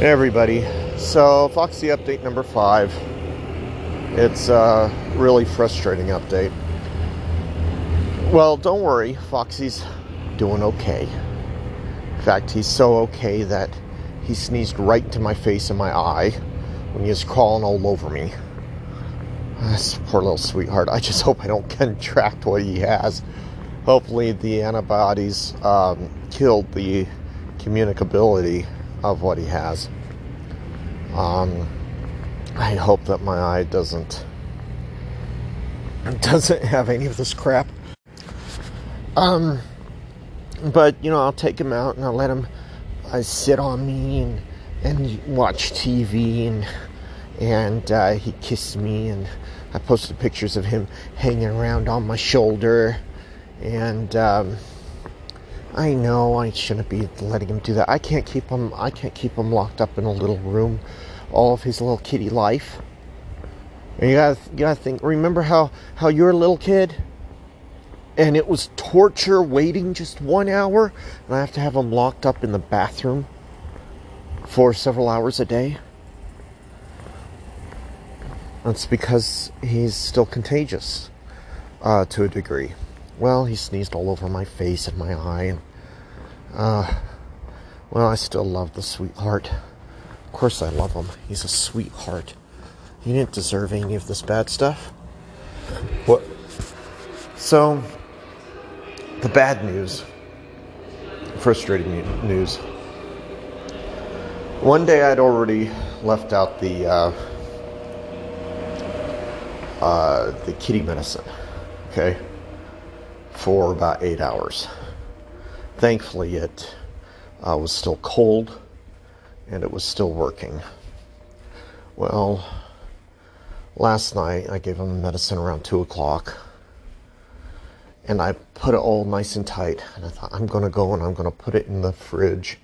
Everybody. So, Foxy update number five. It's a really frustrating update. Well, don't worry, Foxy's doing okay. In fact, he's so okay that he sneezed right into my face and my eye when he was crawling all over me. This poor little sweetheart. I just hope I don't contract what he has. Hopefully, the antibodies um, killed the communicability of what he has. Um, I hope that my eye doesn't doesn't have any of this crap. Um, but you know, I'll take him out and I'll let him uh, sit on me and and watch TV and and uh, he kissed me and I posted pictures of him hanging around on my shoulder and. Um, I know I shouldn't be letting him do that. I can't keep him. I can't keep him locked up in a little room, all of his little kitty life. And you gotta, you gotta think. Remember how how you're a little kid, and it was torture waiting just one hour, and I have to have him locked up in the bathroom for several hours a day. That's because he's still contagious uh, to a degree. Well, he sneezed all over my face and my eye, and uh, well, I still love the sweetheart. Of course, I love him. He's a sweetheart. He didn't deserve any of this bad stuff. What? So, the bad news, frustrating news. One day I'd already left out the uh, uh, the kitty medicine. Okay for about eight hours. Thankfully, it uh, was still cold and it was still working. Well, last night I gave him medicine around 2 o'clock and I put it all nice and tight. And I thought, I'm going to go and I'm going to put it in the fridge.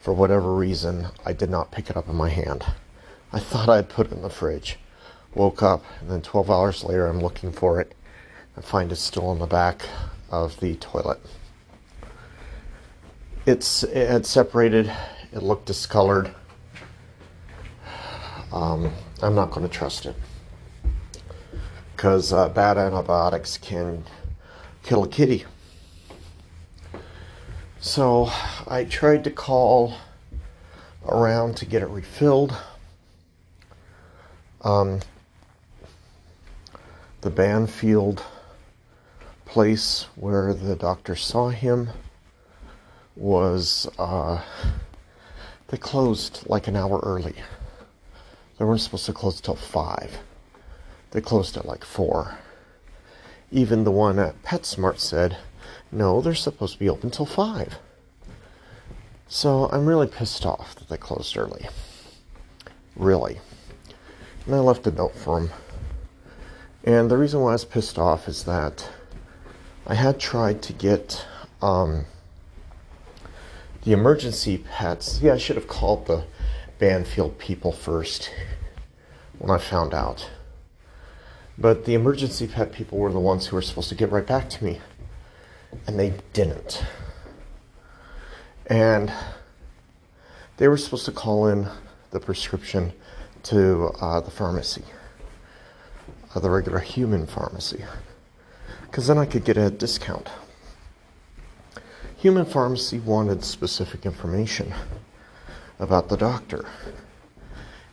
For whatever reason, I did not pick it up in my hand. I thought I'd put it in the fridge. Woke up, and then 12 hours later, I'm looking for it I find it's still in the back of the toilet. It's it had separated. It looked discolored. Um, I'm not going to trust it because uh, bad antibiotics can kill a kitty. So I tried to call around to get it refilled. Um, the Banfield place where the doctor saw him was uh, they closed like an hour early. They weren't supposed to close till five. They closed at like four. Even the one at PetSmart said, no, they're supposed to be open till five. So I'm really pissed off that they closed early. Really. And I left a note for him. And the reason why I was pissed off is that I had tried to get um, the emergency pets. Yeah, I should have called the Banfield people first when I found out. But the emergency pet people were the ones who were supposed to get right back to me, and they didn't. And they were supposed to call in the prescription to uh, the pharmacy, uh, the regular human pharmacy because then I could get a discount. Human Pharmacy wanted specific information about the doctor.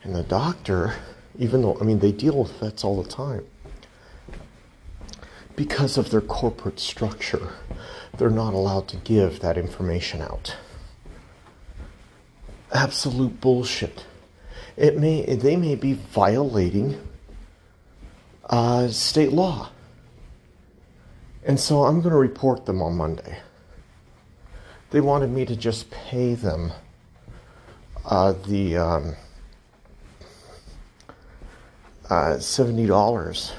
And the doctor, even though, I mean, they deal with vets all the time, because of their corporate structure, they're not allowed to give that information out. Absolute bullshit. It may, they may be violating uh, state law. And so I'm going to report them on Monday. They wanted me to just pay them uh, the um, uh, $70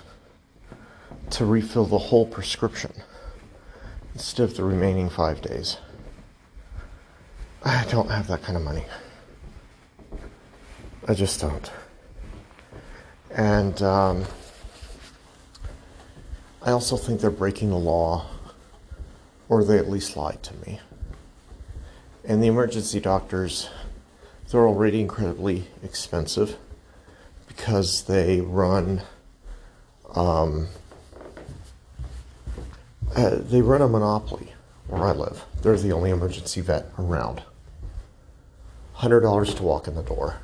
to refill the whole prescription instead of the remaining five days. I don't have that kind of money. I just don't. And, um, I also think they're breaking the law, or they at least lied to me. And the emergency doctors they're already incredibly expensive because they run um, uh, they run a monopoly where I live. They're the only emergency vet around. Hundred dollars to walk in the door,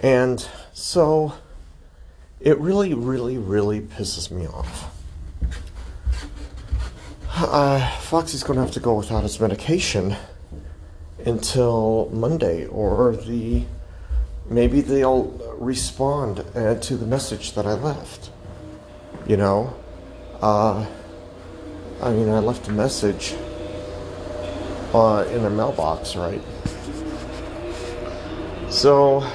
and so it really, really, really pisses me off. Uh, Foxy's going to have to go without his medication until Monday, or the maybe they'll respond uh, to the message that I left. You know, uh, I mean, I left a message uh, in their mailbox, right? So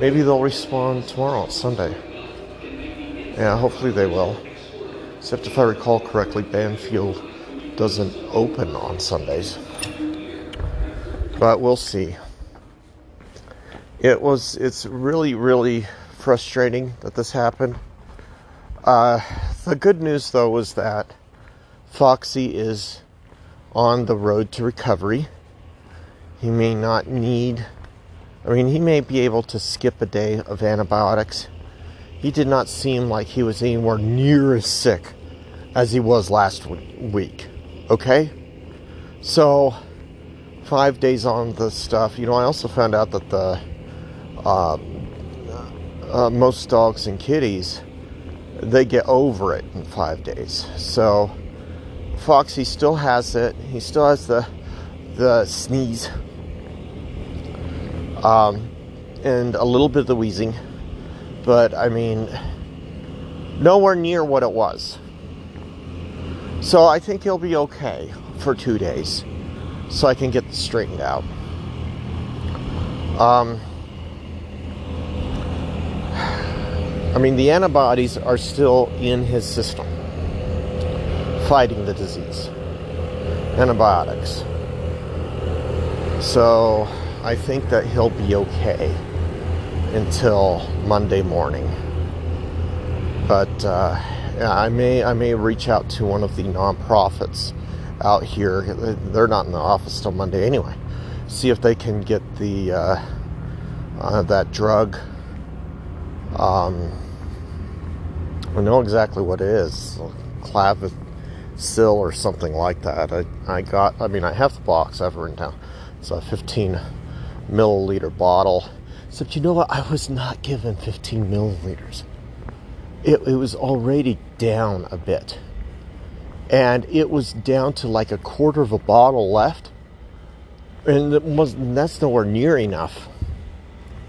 maybe they'll respond tomorrow, Sunday. Yeah, hopefully they will. Except if I recall correctly, Banfield doesn't open on Sundays. But we'll see. It was, it's really, really frustrating that this happened. Uh, the good news, though, was that Foxy is on the road to recovery. He may not need, I mean, he may be able to skip a day of antibiotics. He did not seem like he was anywhere near as sick as he was last week. Okay? So, five days on the stuff. You know, I also found out that the uh, uh, most dogs and kitties they get over it in five days. So Foxy still has it. He still has the the sneeze, um, and a little bit of the wheezing, but I mean, nowhere near what it was. So I think he'll be okay for two days so I can get this straightened out. Um, I mean, the antibodies are still in his system, fighting the disease. Antibiotics. So I think that he'll be okay until Monday morning. But uh, I may I may reach out to one of the nonprofits out here. They're not in the office till Monday anyway. See if they can get the uh, uh, that drug. Um, I know exactly what it is, Clavicil or something like that. I, I got. I mean, I have the box. I've written down. It's a 15 milliliter bottle. Except you know what? I was not given 15 milliliters. It, it was already down a bit and it was down to like a quarter of a bottle left and it was that's nowhere near enough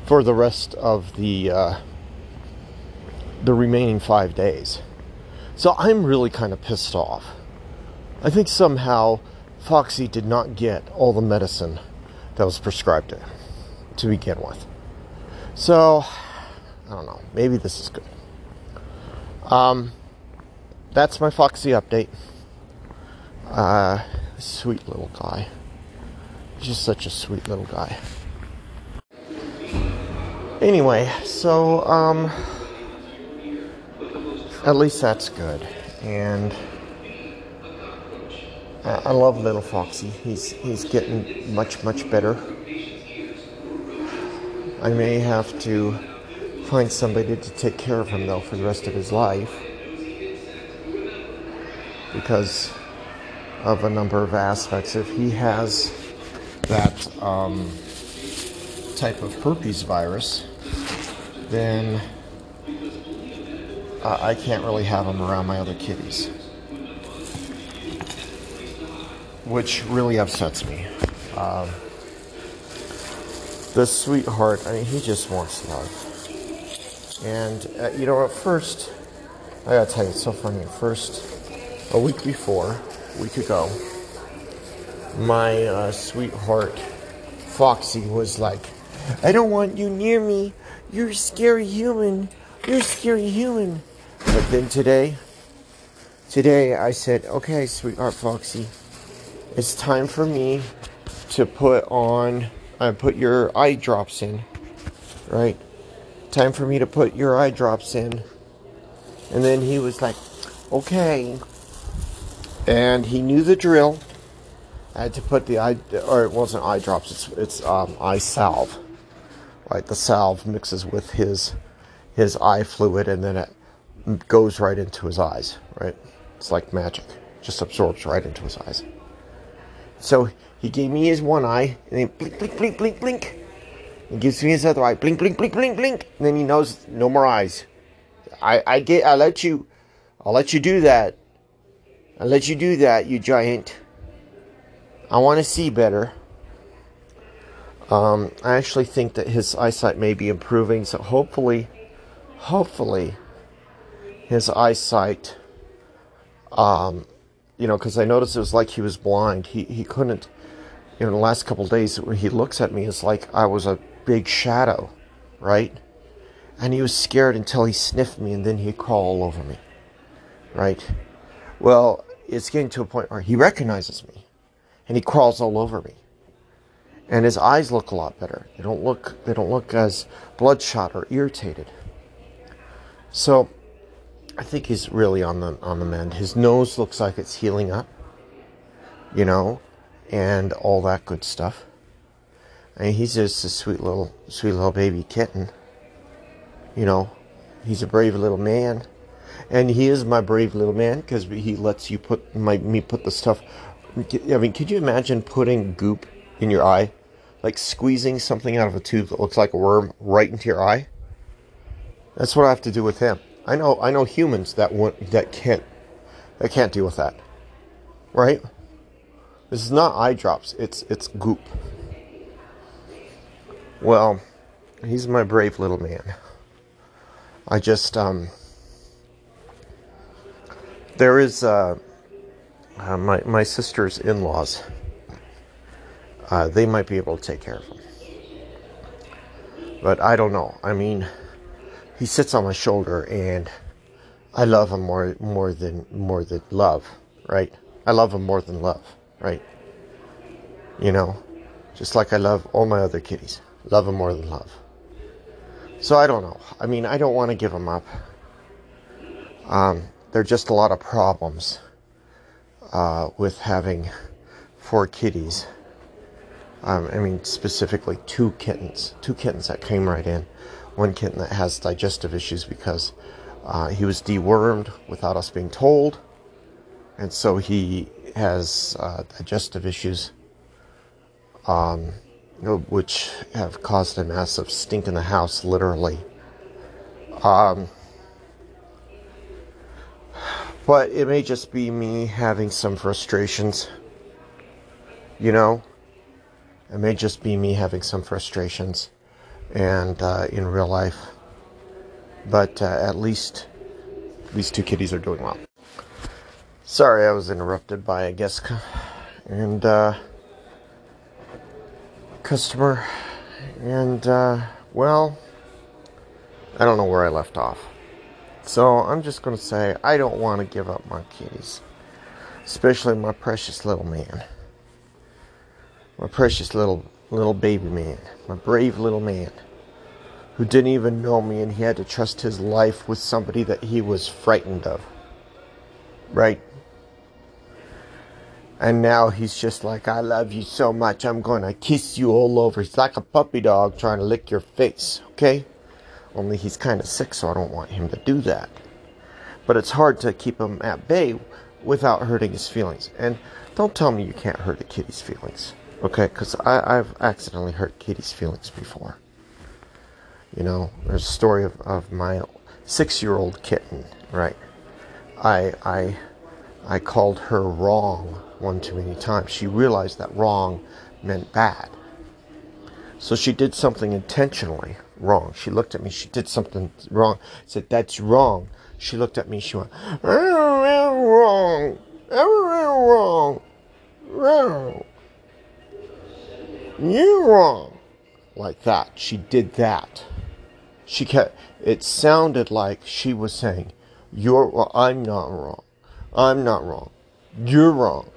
for the rest of the uh, the remaining five days so i'm really kind of pissed off i think somehow foxy did not get all the medicine that was prescribed to to begin with so i don't know maybe this is good um, that's my Foxy update. Uh, sweet little guy. Just such a sweet little guy. Anyway, so, um, at least that's good. And I love little Foxy. He's, he's getting much, much better. I may have to find somebody to take care of him, though, for the rest of his life because of a number of aspects. If he has that um, type of herpes virus, then I can't really have him around my other kitties, which really upsets me. Um, the sweetheart, I mean, he just wants love. And, uh, you know, at first, I gotta tell you, it's so funny. At first, a week before, a week ago, my uh, sweetheart Foxy was like, I don't want you near me. You're a scary human. You're a scary human. But then today, today I said, okay, sweetheart Foxy, it's time for me to put on, I uh, put your eye drops in, right? Time for me to put your eye drops in. And then he was like, okay, and he knew the drill. I had to put the eye, or it wasn't eye drops. It's it's um, eye salve. Right, the salve mixes with his his eye fluid, and then it goes right into his eyes. Right, it's like magic. Just absorbs right into his eyes. So he gave me his one eye, and then blink, blink, blink, blink, blink. He gives me his other eye, blink, blink, blink, blink, blink. And then he knows no more eyes. I, I get, I let you, I'll let you do that. I'll let you do that, you giant. I want to see better. Um, I actually think that his eyesight may be improving, so hopefully, hopefully, his eyesight, um, you know, because I noticed it was like he was blind. He he couldn't. You know, the last couple days, when he looks at me, it's like I was a big shadow, right? And he was scared until he sniffed me, and then he'd crawl all over me, right? Well, it's getting to a point where he recognizes me, and he crawls all over me, and his eyes look a lot better. They don't look they don't look as bloodshot or irritated. So I think he's really on the on the mend. His nose looks like it's healing up, you know, and all that good stuff. Mean, he's just a sweet little sweet little baby kitten. You know, he's a brave little man, and he is my brave little man because he lets you put my me put the stuff. I mean, could you imagine putting goop in your eye, like squeezing something out of a tube that looks like a worm right into your eye? That's what I have to do with him. I know I know humans that want that can't that can't deal with that. Right? This is not eye drops, it's it's goop. Well, he's my brave little man. I just um there is uh, uh my my sister's in-laws. Uh, they might be able to take care of him. But I don't know. I mean, he sits on my shoulder and I love him more more than more than love, right? I love him more than love, right? You know, just like I love all my other kitties. Love him more than love. So I don't know. I mean, I don't want to give him up. Um, there are just a lot of problems uh, with having four kitties. Um, I mean, specifically two kittens, two kittens that came right in one kitten that has digestive issues because uh, he was dewormed without us being told, and so he has uh, digestive issues, um, which have caused a massive stink in the house, literally. Um, but it may just be me having some frustrations, you know. It may just be me having some frustrations and uh, in real life. But uh, at least these two kitties are doing well. Sorry, I was interrupted by a guest and uh, customer, and uh, well, I don't know where I left off. So I'm just going to say I don't want to give up my kitties, especially my precious little man, my precious little little baby man, my brave little man, who didn't even know me and he had to trust his life with somebody that he was frightened of. Right? And now he's just like, I love you so much, I'm gonna kiss you all over. He's like a puppy dog trying to lick your face, okay? Only he's kind of sick, so I don't want him to do that. But it's hard to keep him at bay without hurting his feelings. And don't tell me you can't hurt a kitty's feelings. Okay, because I've accidentally hurt Katie's feelings before. You know, there's a story of, of my six year old kitten, right? I, I, I called her wrong one too many times. She realized that wrong meant bad. So she did something intentionally wrong. She looked at me, she did something wrong. Said, That's wrong. She looked at me, she went, wrong, wrong, wrong. You're wrong. Like that. She did that. She kept, it sounded like she was saying, You're, well, I'm not wrong. I'm not wrong. You're wrong.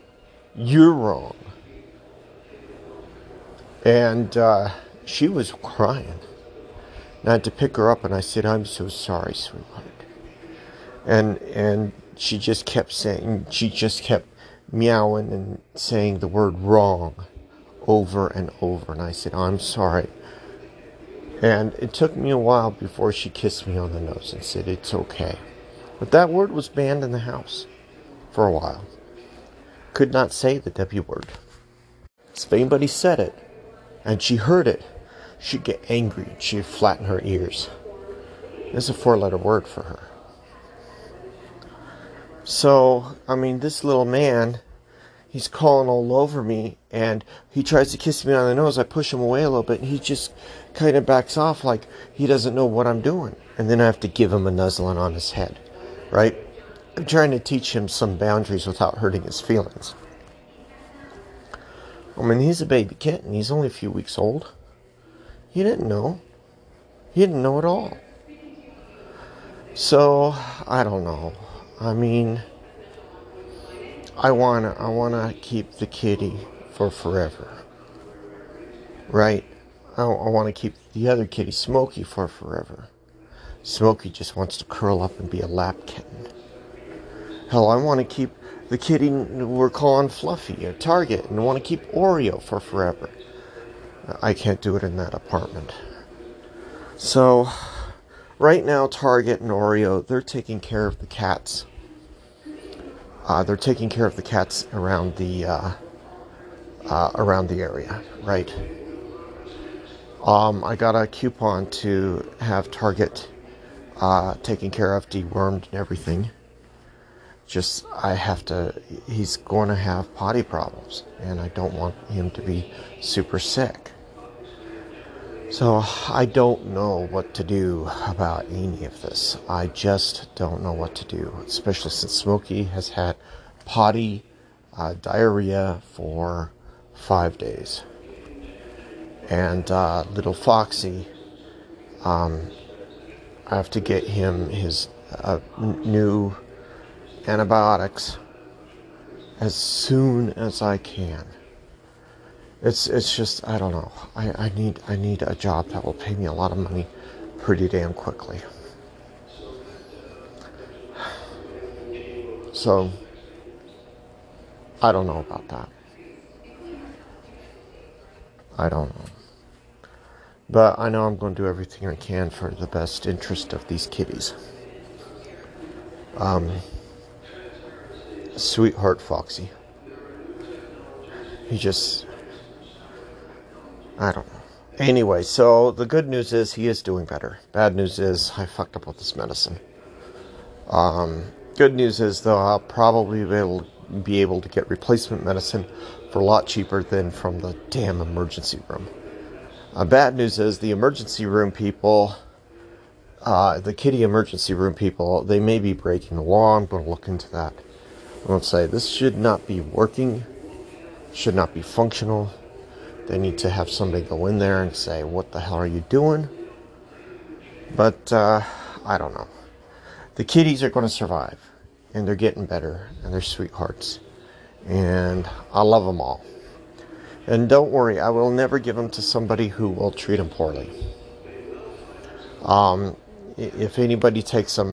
You're wrong. And uh, she was crying. And I had to pick her up and I said, I'm so sorry, sweetheart. And, and she just kept saying, she just kept meowing and saying the word wrong over and over. And I said, I'm sorry. And it took me a while before she kissed me on the nose and said, It's okay. But that word was banned in the house for a while. Could not say the W word. If anybody said it and she heard it, she'd get angry. She'd flatten her ears. It's a four letter word for her. So, I mean, this little man, he's calling all over me and he tries to kiss me on the nose. I push him away a little bit and he just kind of backs off like he doesn't know what I'm doing. And then I have to give him a nuzzling on his head, right? I'm trying to teach him some boundaries without hurting his feelings. I mean, he's a baby kitten. He's only a few weeks old. He didn't know. He didn't know at all. So, I don't know. I mean, I want to I want to keep the kitty for forever. Right? I, I want to keep the other kitty, Smokey, for forever. Smokey just wants to curl up and be a lap kitten. Hell, I want to keep the kitty we're calling Fluffy at Target and I want to keep Oreo for forever. I can't do it in that apartment. So, right now, Target and Oreo, they're taking care of the cats. Uh, they're taking care of the cats around the uh, uh, around the area, right? Um, I got a coupon to have Target uh, taken care of, dewormed, and everything just I have to he's going to have potty problems and I don't want him to be super sick. So I don't know what to do about any of this. I just don't know what to do, especially since Smokey has had potty uh, diarrhea for five days. And uh, little Foxy, um, I have to get him his uh, new antibiotics as soon as I can. It's it's just I don't know. I, I need I need a job that will pay me a lot of money pretty damn quickly. So I don't know about that. I don't know. But I know I'm going to do everything I can for the best interest of these kitties. Um, sweetheart Foxy. He just. I don't know. Anyway, so the good news is he is doing better. Bad news is I fucked up with this medicine. Um, good news is though I'll probably be able, be able to get replacement medicine for a lot cheaper than from the damn emergency room. Uh, bad news is the emergency room people, uh, the kitty emergency room people, they may be breaking the law. I'm going to look into that. I will say this should not be working, should not be functional. They need to have somebody go in there and say, What the hell are you doing? But uh, I don't know. The kitties are going to survive, and they're getting better, and they're sweethearts. And I love them all. And don't worry, I will never give them to somebody who will treat them poorly. Um, if anybody takes them,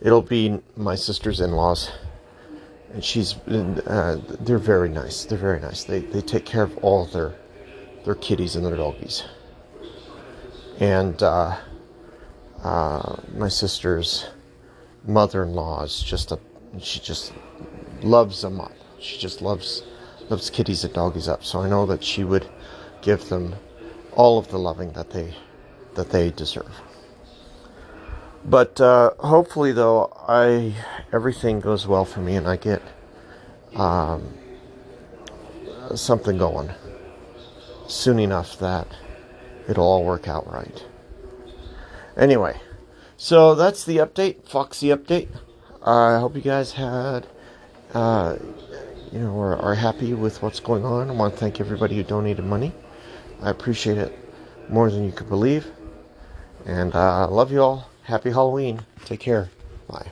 it'll be my sister's in laws and she's uh, they're very nice. They're very nice. They they take care of all their their kitties and their doggies. And uh, uh, my sister's mother-in-law is just a she just loves them up. She just loves loves kitties and doggies up. So I know that she would give them all of the loving that they that they deserve. But uh, hopefully, though, I everything goes well for me and I get um, something going soon enough that it'll all work out right. Anyway, so that's the update, Foxy update. I hope you guys had, uh, you know, are, are happy with what's going on. I want to thank everybody who donated money. I appreciate it more than you could believe. And I uh, love you all. Happy Halloween. Take care. Bye.